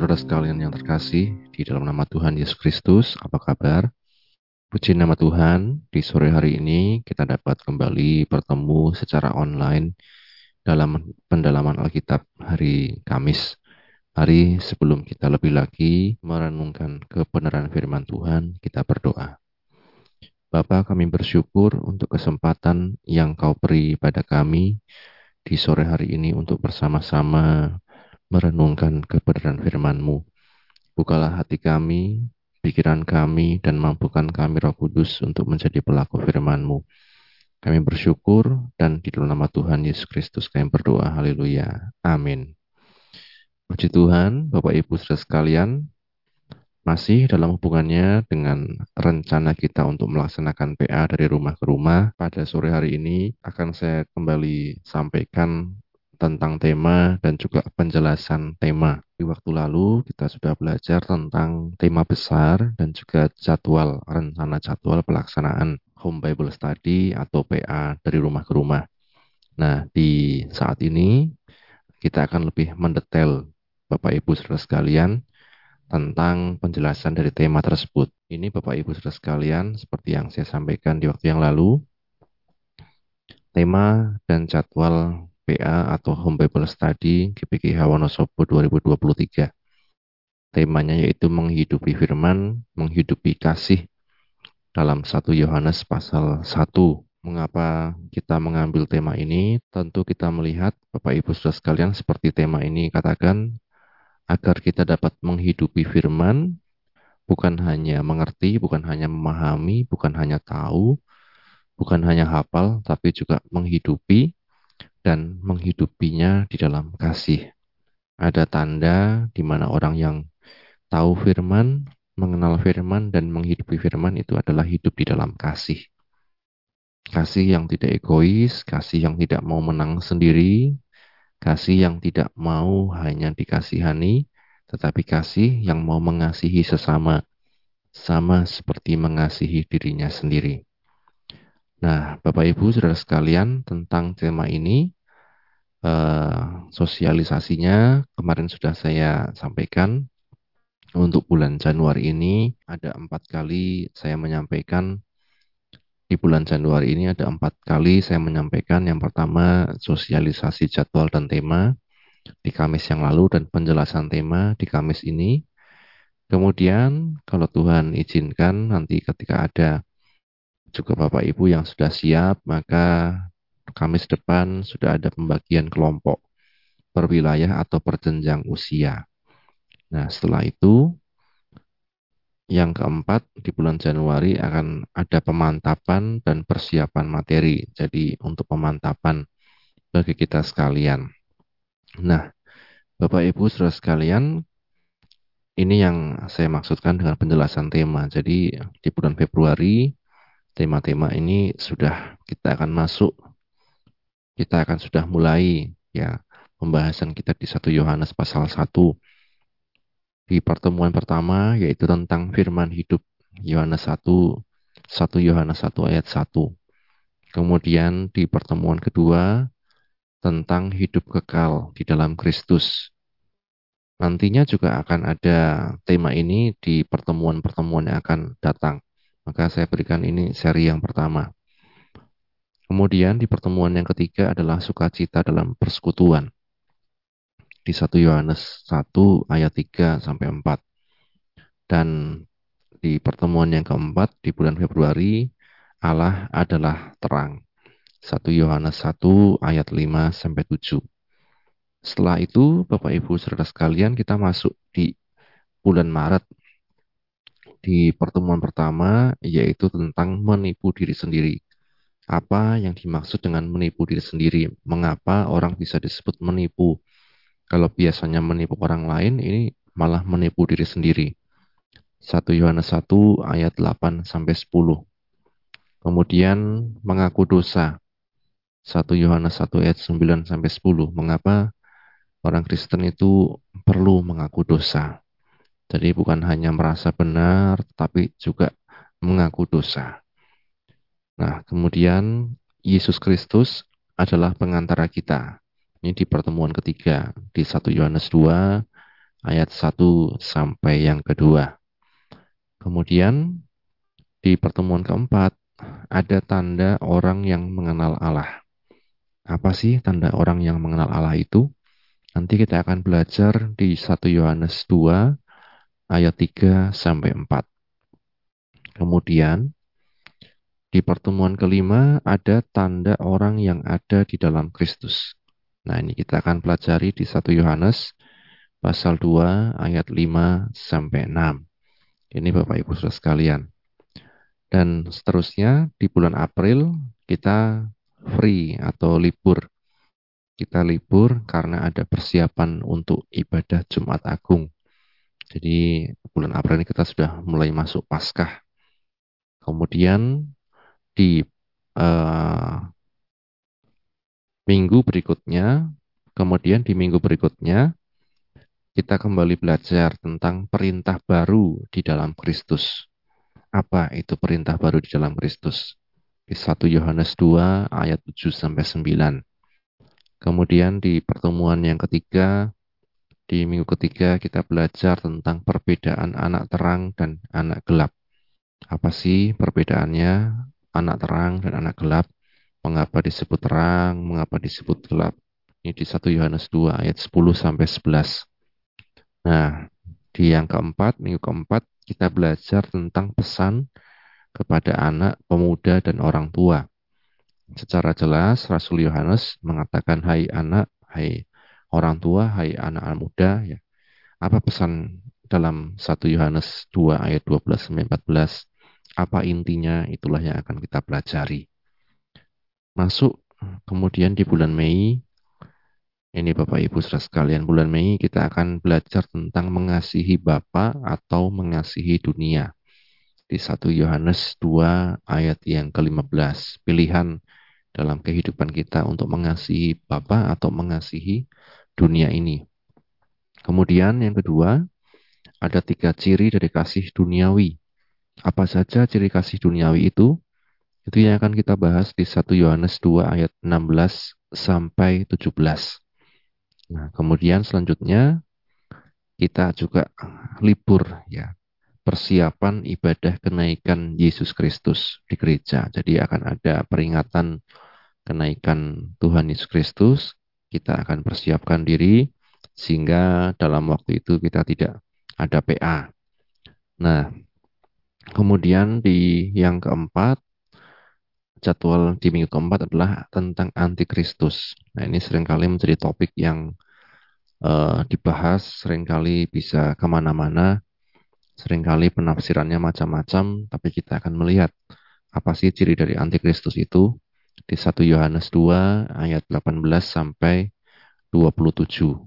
saudara sekalian yang terkasih, di dalam nama Tuhan Yesus Kristus, apa kabar? Puji nama Tuhan, di sore hari ini kita dapat kembali bertemu secara online dalam pendalaman Alkitab hari Kamis. Hari sebelum kita lebih lagi merenungkan kebenaran firman Tuhan, kita berdoa. Bapa kami bersyukur untuk kesempatan yang kau beri pada kami di sore hari ini untuk bersama-sama merenungkan kebenaran firman-Mu. Bukalah hati kami, pikiran kami, dan mampukan kami roh kudus untuk menjadi pelaku firman-Mu. Kami bersyukur dan di dalam nama Tuhan Yesus Kristus kami berdoa. Haleluya. Amin. Puji Tuhan, Bapak Ibu saudara sekalian, masih dalam hubungannya dengan rencana kita untuk melaksanakan PA dari rumah ke rumah, pada sore hari ini akan saya kembali sampaikan tentang tema dan juga penjelasan tema. Di waktu lalu kita sudah belajar tentang tema besar dan juga jadwal, rencana jadwal pelaksanaan Home Bible Study atau PA dari rumah ke rumah. Nah, di saat ini kita akan lebih mendetail Bapak Ibu Saudara sekalian tentang penjelasan dari tema tersebut. Ini Bapak Ibu Saudara sekalian, seperti yang saya sampaikan di waktu yang lalu, tema dan jadwal PA atau Home Bible Study GPKH Wonosobo 2023. Temanya yaitu menghidupi firman, menghidupi kasih dalam 1 Yohanes pasal 1. Mengapa kita mengambil tema ini? Tentu kita melihat Bapak Ibu Saudara sekalian seperti tema ini katakan agar kita dapat menghidupi firman bukan hanya mengerti, bukan hanya memahami, bukan hanya tahu, bukan hanya hafal, tapi juga menghidupi dan menghidupinya di dalam kasih. Ada tanda di mana orang yang tahu firman, mengenal firman, dan menghidupi firman itu adalah hidup di dalam kasih. Kasih yang tidak egois, kasih yang tidak mau menang sendiri, kasih yang tidak mau hanya dikasihani, tetapi kasih yang mau mengasihi sesama, sama seperti mengasihi dirinya sendiri. Nah, Bapak Ibu, saudara sekalian, tentang tema ini, eh, sosialisasinya kemarin sudah saya sampaikan. Untuk bulan Januari ini ada empat kali saya menyampaikan di bulan Januari ini ada empat kali saya menyampaikan. Yang pertama sosialisasi jadwal dan tema di Kamis yang lalu dan penjelasan tema di Kamis ini. Kemudian kalau Tuhan izinkan nanti ketika ada juga Bapak Ibu yang sudah siap, maka Kamis depan sudah ada pembagian kelompok per wilayah atau per jenjang usia. Nah, setelah itu yang keempat di bulan Januari akan ada pemantapan dan persiapan materi. Jadi untuk pemantapan bagi kita sekalian. Nah, Bapak Ibu Saudara sekalian, ini yang saya maksudkan dengan penjelasan tema. Jadi di bulan Februari tema-tema ini sudah kita akan masuk kita akan sudah mulai ya pembahasan kita di 1 Yohanes pasal 1 di pertemuan pertama yaitu tentang firman hidup Yohanes 1 1 Yohanes 1 ayat 1 kemudian di pertemuan kedua tentang hidup kekal di dalam Kristus. Nantinya juga akan ada tema ini di pertemuan-pertemuan yang akan datang. Maka saya berikan ini seri yang pertama. Kemudian di pertemuan yang ketiga adalah sukacita dalam persekutuan. Di 1 Yohanes 1 ayat 3 sampai 4. Dan di pertemuan yang keempat di bulan Februari Allah adalah terang. 1 Yohanes 1 ayat 5 sampai 7. Setelah itu Bapak Ibu Saudara sekalian kita masuk di bulan Maret di pertemuan pertama yaitu tentang menipu diri sendiri. Apa yang dimaksud dengan menipu diri sendiri? Mengapa orang bisa disebut menipu? Kalau biasanya menipu orang lain, ini malah menipu diri sendiri. 1 Yohanes 1 ayat 8 sampai 10. Kemudian mengaku dosa. 1 Yohanes 1 ayat 9 sampai 10. Mengapa orang Kristen itu perlu mengaku dosa? Jadi bukan hanya merasa benar, tapi juga mengaku dosa. Nah, kemudian Yesus Kristus adalah pengantara kita. Ini di pertemuan ketiga, di 1 Yohanes 2, ayat 1 sampai yang kedua. Kemudian di pertemuan keempat ada tanda orang yang mengenal Allah. Apa sih tanda orang yang mengenal Allah itu? Nanti kita akan belajar di 1 Yohanes 2 ayat 3 sampai 4. Kemudian di pertemuan kelima ada tanda orang yang ada di dalam Kristus. Nah, ini kita akan pelajari di 1 Yohanes pasal 2 ayat 5 sampai 6. Ini Bapak Ibu Saudara sekalian. Dan seterusnya di bulan April kita free atau libur. Kita libur karena ada persiapan untuk ibadah Jumat Agung. Jadi bulan April ini kita sudah mulai masuk Paskah. Kemudian di uh, minggu berikutnya, kemudian di minggu berikutnya, kita kembali belajar tentang perintah baru di dalam Kristus. Apa itu perintah baru di dalam Kristus? Di 1 Yohanes 2 ayat 7 sampai 9. Kemudian di pertemuan yang ketiga, di minggu ketiga kita belajar tentang perbedaan anak terang dan anak gelap. Apa sih perbedaannya anak terang dan anak gelap. Mengapa disebut terang, mengapa disebut gelap. Ini di 1 Yohanes 2 ayat 10 sampai 11. Nah, di yang keempat, minggu keempat, kita belajar tentang pesan kepada anak, pemuda, dan orang tua. Secara jelas, Rasul Yohanes mengatakan, hai anak, hai orang tua, hai anak-anak muda. Ya. Apa pesan dalam 1 Yohanes 2 ayat 12 14? Apa intinya? Itulah yang akan kita pelajari. Masuk kemudian di bulan Mei, ini Bapak Ibu saudara sekalian, bulan Mei kita akan belajar tentang mengasihi Bapa atau mengasihi dunia. Di 1 Yohanes 2 ayat yang ke-15, pilihan dalam kehidupan kita untuk mengasihi Bapa atau mengasihi dunia ini. Kemudian yang kedua, ada tiga ciri dari kasih duniawi. Apa saja ciri kasih duniawi itu? Itu yang akan kita bahas di 1 Yohanes 2 ayat 16 sampai 17. Nah, kemudian selanjutnya kita juga libur ya. Persiapan ibadah kenaikan Yesus Kristus di gereja. Jadi akan ada peringatan kenaikan Tuhan Yesus Kristus. Kita akan persiapkan diri sehingga dalam waktu itu kita tidak ada PA. Nah, Kemudian di yang keempat, jadwal di minggu keempat adalah tentang antikristus. Nah ini sering kali menjadi topik yang uh, dibahas, sering kali bisa ke mana-mana, sering kali penafsirannya macam-macam, tapi kita akan melihat apa sih ciri dari antikristus itu di 1 Yohanes 2 ayat 18 sampai 27.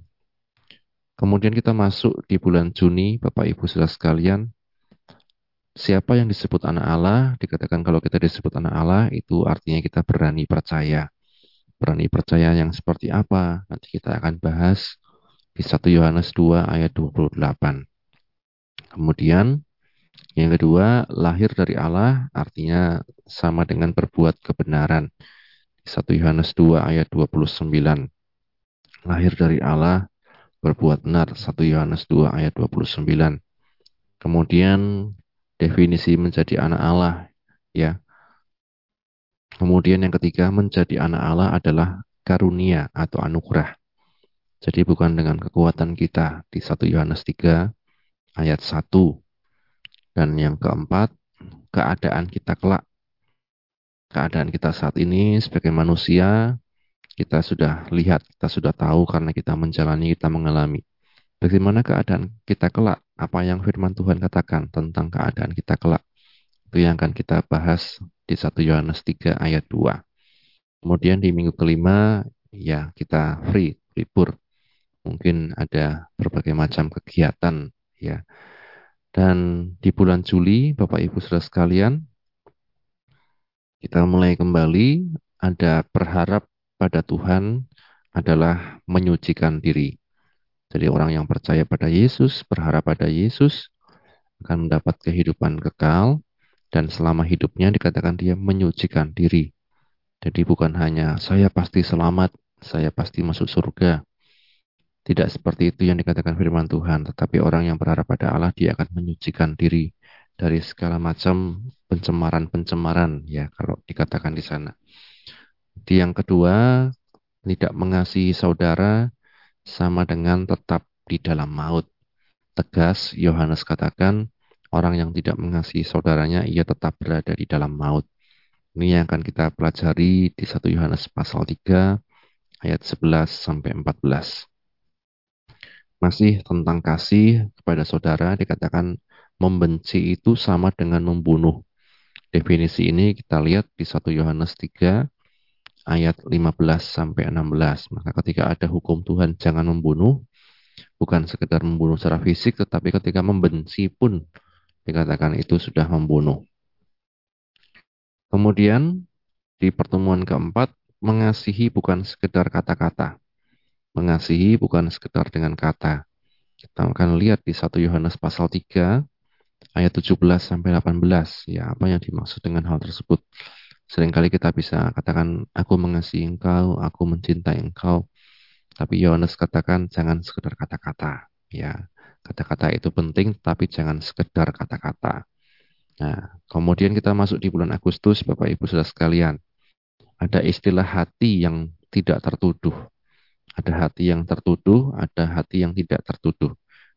Kemudian kita masuk di bulan Juni, Bapak Ibu Saudara sekalian, siapa yang disebut anak Allah, dikatakan kalau kita disebut anak Allah, itu artinya kita berani percaya. Berani percaya yang seperti apa? Nanti kita akan bahas di 1 Yohanes 2 ayat 28. Kemudian, yang kedua, lahir dari Allah artinya sama dengan berbuat kebenaran. 1 Yohanes 2 ayat 29. Lahir dari Allah, berbuat benar. 1 Yohanes 2 ayat 29. Kemudian definisi menjadi anak Allah ya. Kemudian yang ketiga menjadi anak Allah adalah karunia atau anugerah. Jadi bukan dengan kekuatan kita di 1 Yohanes 3 ayat 1. Dan yang keempat, keadaan kita kelak. Keadaan kita saat ini sebagai manusia, kita sudah lihat, kita sudah tahu karena kita menjalani, kita mengalami. Bagaimana keadaan kita kelak? Apa yang firman Tuhan katakan tentang keadaan kita kelak? Itu yang akan kita bahas di 1 Yohanes 3 ayat 2. Kemudian di minggu kelima, ya kita free, libur. Mungkin ada berbagai macam kegiatan, ya. Dan di bulan Juli, Bapak Ibu Saudara sekalian, kita mulai kembali ada berharap pada Tuhan adalah menyucikan diri. Jadi orang yang percaya pada Yesus, berharap pada Yesus, akan mendapat kehidupan kekal, dan selama hidupnya dikatakan dia menyucikan diri. Jadi bukan hanya saya pasti selamat, saya pasti masuk surga. Tidak seperti itu yang dikatakan firman Tuhan, tetapi orang yang berharap pada Allah dia akan menyucikan diri dari segala macam pencemaran-pencemaran ya kalau dikatakan di sana. Yang kedua, tidak mengasihi saudara sama dengan tetap di dalam maut. Tegas Yohanes katakan, orang yang tidak mengasihi saudaranya ia tetap berada di dalam maut. Ini yang akan kita pelajari di 1 Yohanes pasal 3 ayat 11 sampai 14. Masih tentang kasih kepada saudara dikatakan membenci itu sama dengan membunuh. Definisi ini kita lihat di 1 Yohanes 3 ayat 15 sampai 16. Maka ketika ada hukum Tuhan jangan membunuh, bukan sekedar membunuh secara fisik tetapi ketika membenci pun dikatakan itu sudah membunuh. Kemudian di pertemuan keempat mengasihi bukan sekedar kata-kata. Mengasihi bukan sekedar dengan kata. Kita akan lihat di 1 Yohanes pasal 3 ayat 17 sampai 18 ya apa yang dimaksud dengan hal tersebut. Seringkali kita bisa katakan aku mengasihi engkau, aku mencintai engkau. Tapi Yohanes katakan jangan sekedar kata-kata ya. Kata-kata itu penting tapi jangan sekedar kata-kata. Nah, kemudian kita masuk di bulan Agustus Bapak Ibu Saudara sekalian. Ada istilah hati yang tidak tertuduh. Ada hati yang tertuduh, ada hati yang tidak tertuduh.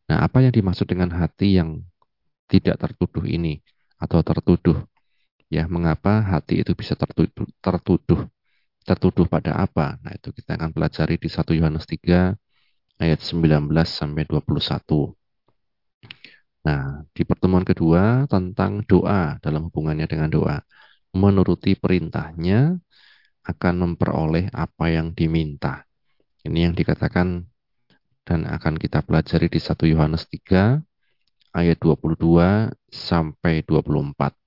Nah, apa yang dimaksud dengan hati yang tidak tertuduh ini atau tertuduh? Ya, mengapa hati itu bisa tertuduh? Tertuduh, tertuduh pada apa? Nah, itu kita akan pelajari di 1 Yohanes 3 ayat 19 sampai 21. Nah, di pertemuan kedua tentang doa dalam hubungannya dengan doa. Menuruti perintahnya akan memperoleh apa yang diminta. Ini yang dikatakan dan akan kita pelajari di 1 Yohanes 3 ayat 22 sampai 24.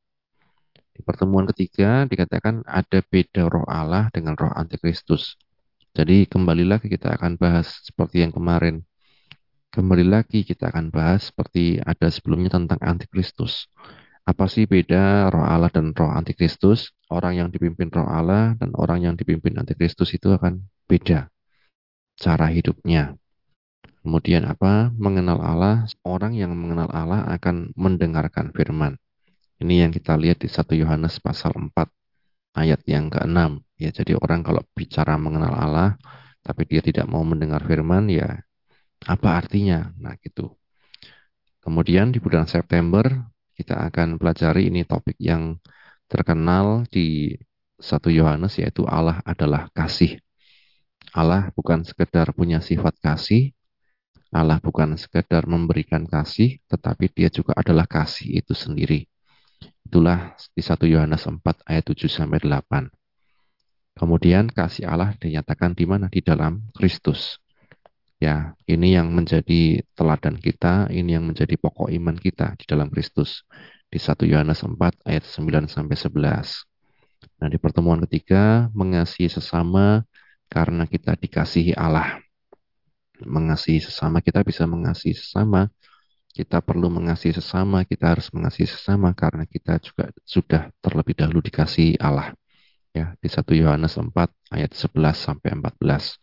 Di pertemuan ketiga dikatakan ada beda roh Allah dengan roh antikristus. Jadi kembali lagi kita akan bahas seperti yang kemarin. Kembali lagi kita akan bahas seperti ada sebelumnya tentang antikristus. Apa sih beda roh Allah dan roh antikristus? Orang yang dipimpin roh Allah dan orang yang dipimpin antikristus itu akan beda cara hidupnya. Kemudian apa? Mengenal Allah, orang yang mengenal Allah akan mendengarkan firman. Ini yang kita lihat di 1 Yohanes pasal 4 ayat yang ke-6. Ya, jadi orang kalau bicara mengenal Allah tapi dia tidak mau mendengar firman ya apa artinya? Nah, gitu. Kemudian di bulan September kita akan pelajari ini topik yang terkenal di 1 Yohanes yaitu Allah adalah kasih. Allah bukan sekedar punya sifat kasih, Allah bukan sekedar memberikan kasih, tetapi dia juga adalah kasih itu sendiri. Itulah di 1 Yohanes 4 ayat 7 sampai 8. Kemudian kasih Allah dinyatakan di mana? Di dalam Kristus. Ya, ini yang menjadi teladan kita, ini yang menjadi pokok iman kita di dalam Kristus. Di 1 Yohanes 4 ayat 9 sampai 11. Nah, di pertemuan ketiga mengasihi sesama karena kita dikasihi Allah. Mengasihi sesama, kita bisa mengasihi sesama. Kita perlu mengasihi sesama, kita harus mengasihi sesama karena kita juga sudah terlebih dahulu dikasihi Allah. Ya, di 1 Yohanes 4 ayat 11 sampai 14.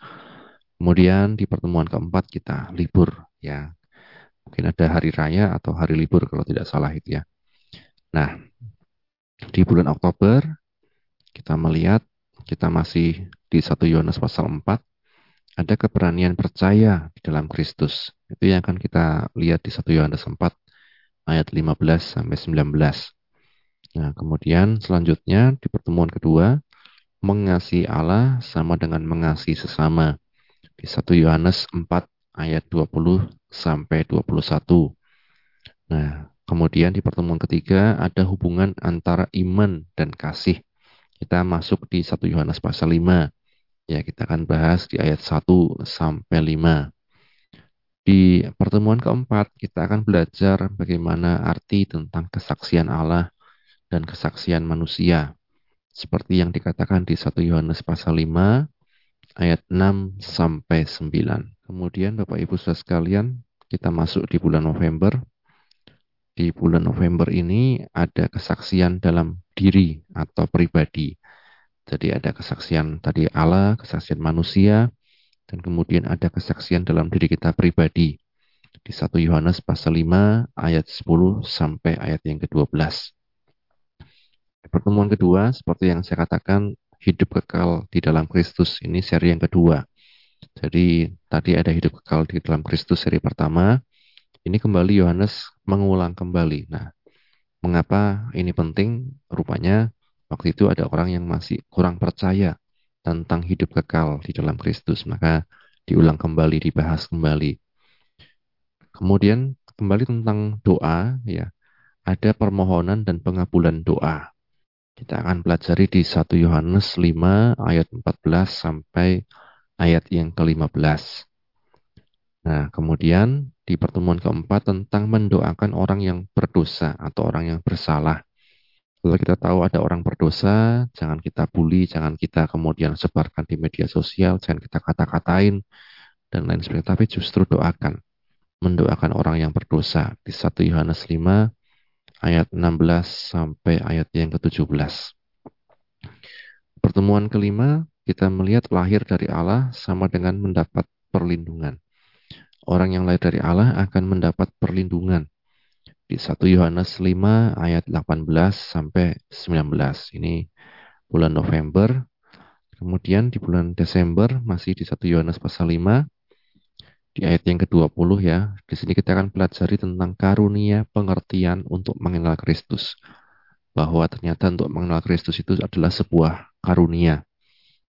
Kemudian di pertemuan keempat kita libur ya. Mungkin ada hari raya atau hari libur kalau tidak salah itu ya. Nah, di bulan Oktober kita melihat kita masih di 1 Yohanes pasal 4 ada keberanian percaya di dalam Kristus. Itu yang akan kita lihat di 1 Yohanes 4 ayat 15 sampai 19. Nah, kemudian selanjutnya di pertemuan kedua mengasihi Allah sama dengan mengasihi sesama. Di 1 Yohanes 4 ayat 20 sampai 21. Nah, kemudian di pertemuan ketiga ada hubungan antara iman dan kasih. Kita masuk di 1 Yohanes pasal 5. Ya, kita akan bahas di ayat 1 sampai 5. Di pertemuan keempat, kita akan belajar bagaimana arti tentang kesaksian Allah dan kesaksian manusia. Seperti yang dikatakan di 1 Yohanes pasal 5 ayat 6 sampai 9. Kemudian Bapak Ibu Saudara sekalian, kita masuk di bulan November. Di bulan November ini ada kesaksian dalam diri atau pribadi. Jadi ada kesaksian tadi Allah, kesaksian manusia, dan kemudian ada kesaksian dalam diri kita pribadi. Di 1 Yohanes pasal 5 ayat 10 sampai ayat yang ke-12. Pertemuan kedua, seperti yang saya katakan, hidup kekal di dalam Kristus. Ini seri yang kedua. Jadi tadi ada hidup kekal di dalam Kristus seri pertama. Ini kembali Yohanes mengulang kembali. Nah, mengapa ini penting? Rupanya waktu itu ada orang yang masih kurang percaya tentang hidup kekal di dalam Kristus. Maka diulang kembali, dibahas kembali. Kemudian kembali tentang doa, ya ada permohonan dan pengabulan doa. Kita akan pelajari di 1 Yohanes 5 ayat 14 sampai ayat yang ke-15. Nah, kemudian di pertemuan keempat tentang mendoakan orang yang berdosa atau orang yang bersalah. Kalau kita tahu ada orang berdosa, jangan kita bully, jangan kita kemudian sebarkan di media sosial, jangan kita kata-katain, dan lain sebagainya. Tapi justru doakan. Mendoakan orang yang berdosa. Di 1 Yohanes 5 ayat 16 sampai ayat yang ke-17. Pertemuan kelima, kita melihat lahir dari Allah sama dengan mendapat perlindungan orang yang lahir dari Allah akan mendapat perlindungan. Di 1 Yohanes 5 ayat 18 sampai 19. Ini bulan November. Kemudian di bulan Desember masih di 1 Yohanes pasal 5 di ayat yang ke-20 ya. Di sini kita akan pelajari tentang karunia pengertian untuk mengenal Kristus. Bahwa ternyata untuk mengenal Kristus itu adalah sebuah karunia.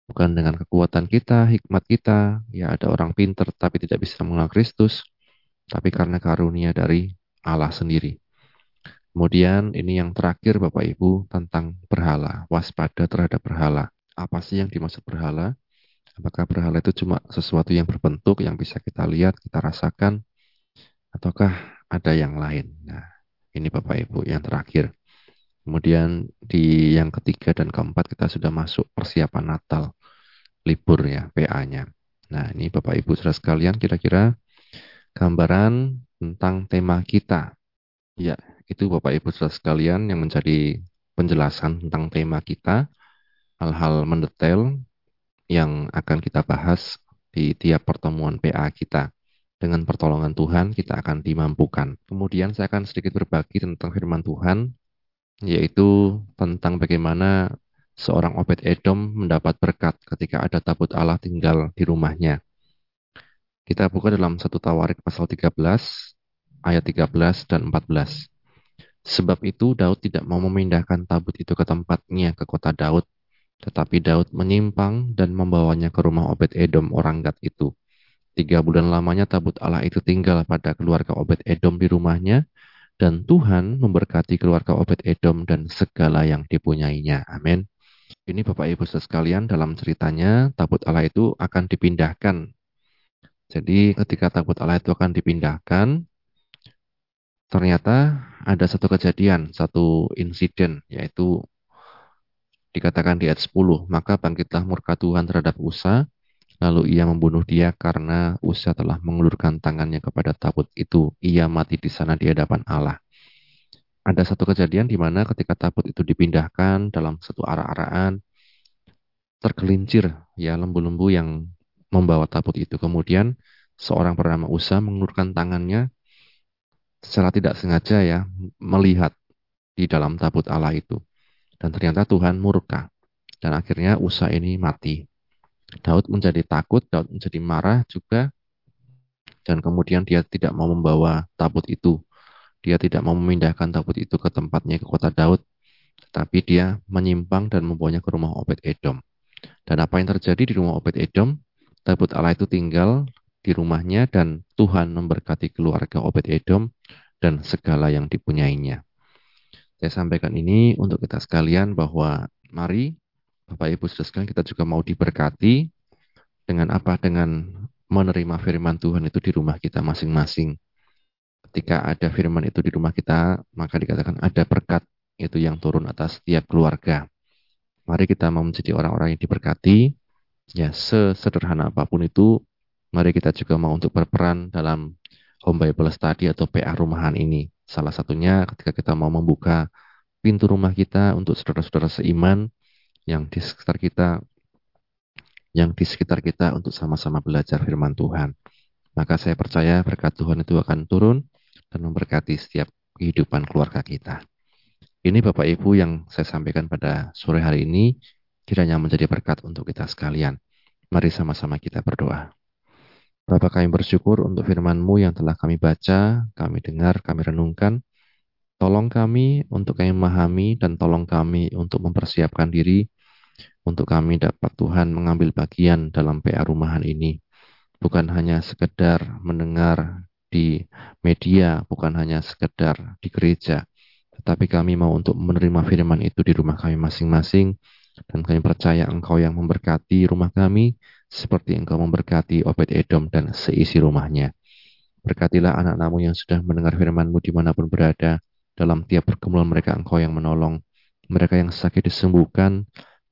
Bukan dengan kekuatan kita, hikmat kita, ya ada orang pinter tapi tidak bisa mengenal Kristus, tapi karena karunia dari Allah sendiri. Kemudian ini yang terakhir Bapak Ibu tentang berhala, waspada terhadap berhala. Apa sih yang dimaksud berhala? Apakah berhala itu cuma sesuatu yang berbentuk yang bisa kita lihat, kita rasakan, ataukah ada yang lain? Nah, ini Bapak Ibu yang terakhir. Kemudian di yang ketiga dan keempat kita sudah masuk persiapan Natal libur ya PA-nya. Nah ini Bapak Ibu saudara sekalian kira-kira gambaran tentang tema kita. Ya itu Bapak Ibu saudara sekalian yang menjadi penjelasan tentang tema kita. Hal-hal mendetail yang akan kita bahas di tiap pertemuan PA kita. Dengan pertolongan Tuhan kita akan dimampukan. Kemudian saya akan sedikit berbagi tentang firman Tuhan, yaitu tentang bagaimana seorang Obed Edom mendapat berkat ketika ada tabut Allah tinggal di rumahnya. Kita buka dalam satu Tawarik pasal 13 ayat 13 dan 14. Sebab itu Daud tidak mau memindahkan tabut itu ke tempatnya ke kota Daud, tetapi Daud menyimpang dan membawanya ke rumah Obed Edom orang Gad itu. Tiga bulan lamanya tabut Allah itu tinggal pada keluarga Obed Edom di rumahnya, dan Tuhan memberkati keluarga Obed Edom dan segala yang dipunyainya. Amin. Ini Bapak Ibu sekalian dalam ceritanya tabut Allah itu akan dipindahkan. Jadi ketika tabut Allah itu akan dipindahkan, ternyata ada satu kejadian, satu insiden, yaitu dikatakan di ayat 10, maka bangkitlah murka Tuhan terhadap Usa, lalu ia membunuh dia karena Usa telah mengulurkan tangannya kepada tabut itu. Ia mati di sana di hadapan Allah ada satu kejadian di mana ketika tabut itu dipindahkan dalam satu arah-arahan tergelincir ya lembu-lembu yang membawa tabut itu. Kemudian seorang bernama Usa mengulurkan tangannya secara tidak sengaja ya melihat di dalam tabut Allah itu. Dan ternyata Tuhan murka. Dan akhirnya Usa ini mati. Daud menjadi takut, Daud menjadi marah juga. Dan kemudian dia tidak mau membawa tabut itu dia tidak mau memindahkan tabut itu ke tempatnya ke kota Daud, tetapi dia menyimpang dan membawanya ke rumah Obed Edom. Dan apa yang terjadi di rumah Obed Edom? Tabut Allah itu tinggal di rumahnya dan Tuhan memberkati keluarga Obed Edom dan segala yang dipunyainya. Saya sampaikan ini untuk kita sekalian bahwa mari Bapak Ibu Saudara sekalian kita juga mau diberkati dengan apa? Dengan menerima firman Tuhan itu di rumah kita masing-masing ketika ada firman itu di rumah kita, maka dikatakan ada berkat itu yang turun atas setiap keluarga. Mari kita mau menjadi orang-orang yang diberkati, ya sesederhana apa pun itu, mari kita juga mau untuk berperan dalam Home Bible Study atau PA rumahan ini. Salah satunya ketika kita mau membuka pintu rumah kita untuk saudara-saudara seiman yang di sekitar kita yang di sekitar kita untuk sama-sama belajar firman Tuhan. Maka saya percaya berkat Tuhan itu akan turun dan memberkati setiap kehidupan keluarga kita. Ini Bapak Ibu yang saya sampaikan pada sore hari ini kiranya menjadi berkat untuk kita sekalian. Mari sama-sama kita berdoa. Bapak kami bersyukur untuk firman-Mu yang telah kami baca, kami dengar, kami renungkan. Tolong kami untuk kami memahami dan tolong kami untuk mempersiapkan diri untuk kami dapat Tuhan mengambil bagian dalam PA rumahan ini bukan hanya sekedar mendengar di media, bukan hanya sekedar di gereja, tetapi kami mau untuk menerima firman itu di rumah kami masing-masing, dan kami percaya Engkau yang memberkati rumah kami, seperti Engkau memberkati Obed Edom dan seisi rumahnya. Berkatilah anak-anakmu yang sudah mendengar firman-Mu di mana pun berada, dalam tiap pergumulan mereka Engkau yang menolong, mereka yang sakit disembuhkan,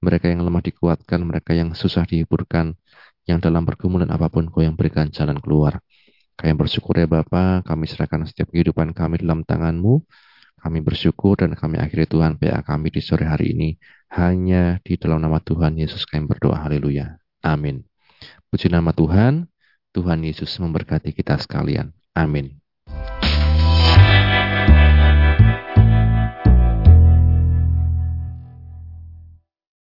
mereka yang lemah dikuatkan, mereka yang susah dihiburkan, yang dalam pergumulan apa pun kau yang berikan jalan keluar. Kami bersyukur ya Bapa, kami serahkan setiap kehidupan kami dalam tanganmu. Kami bersyukur dan kami akhiri Tuhan PA kami di sore hari ini. Hanya di dalam nama Tuhan Yesus kami berdoa. Haleluya. Amin. Puji nama Tuhan. Tuhan Yesus memberkati kita sekalian. Amin.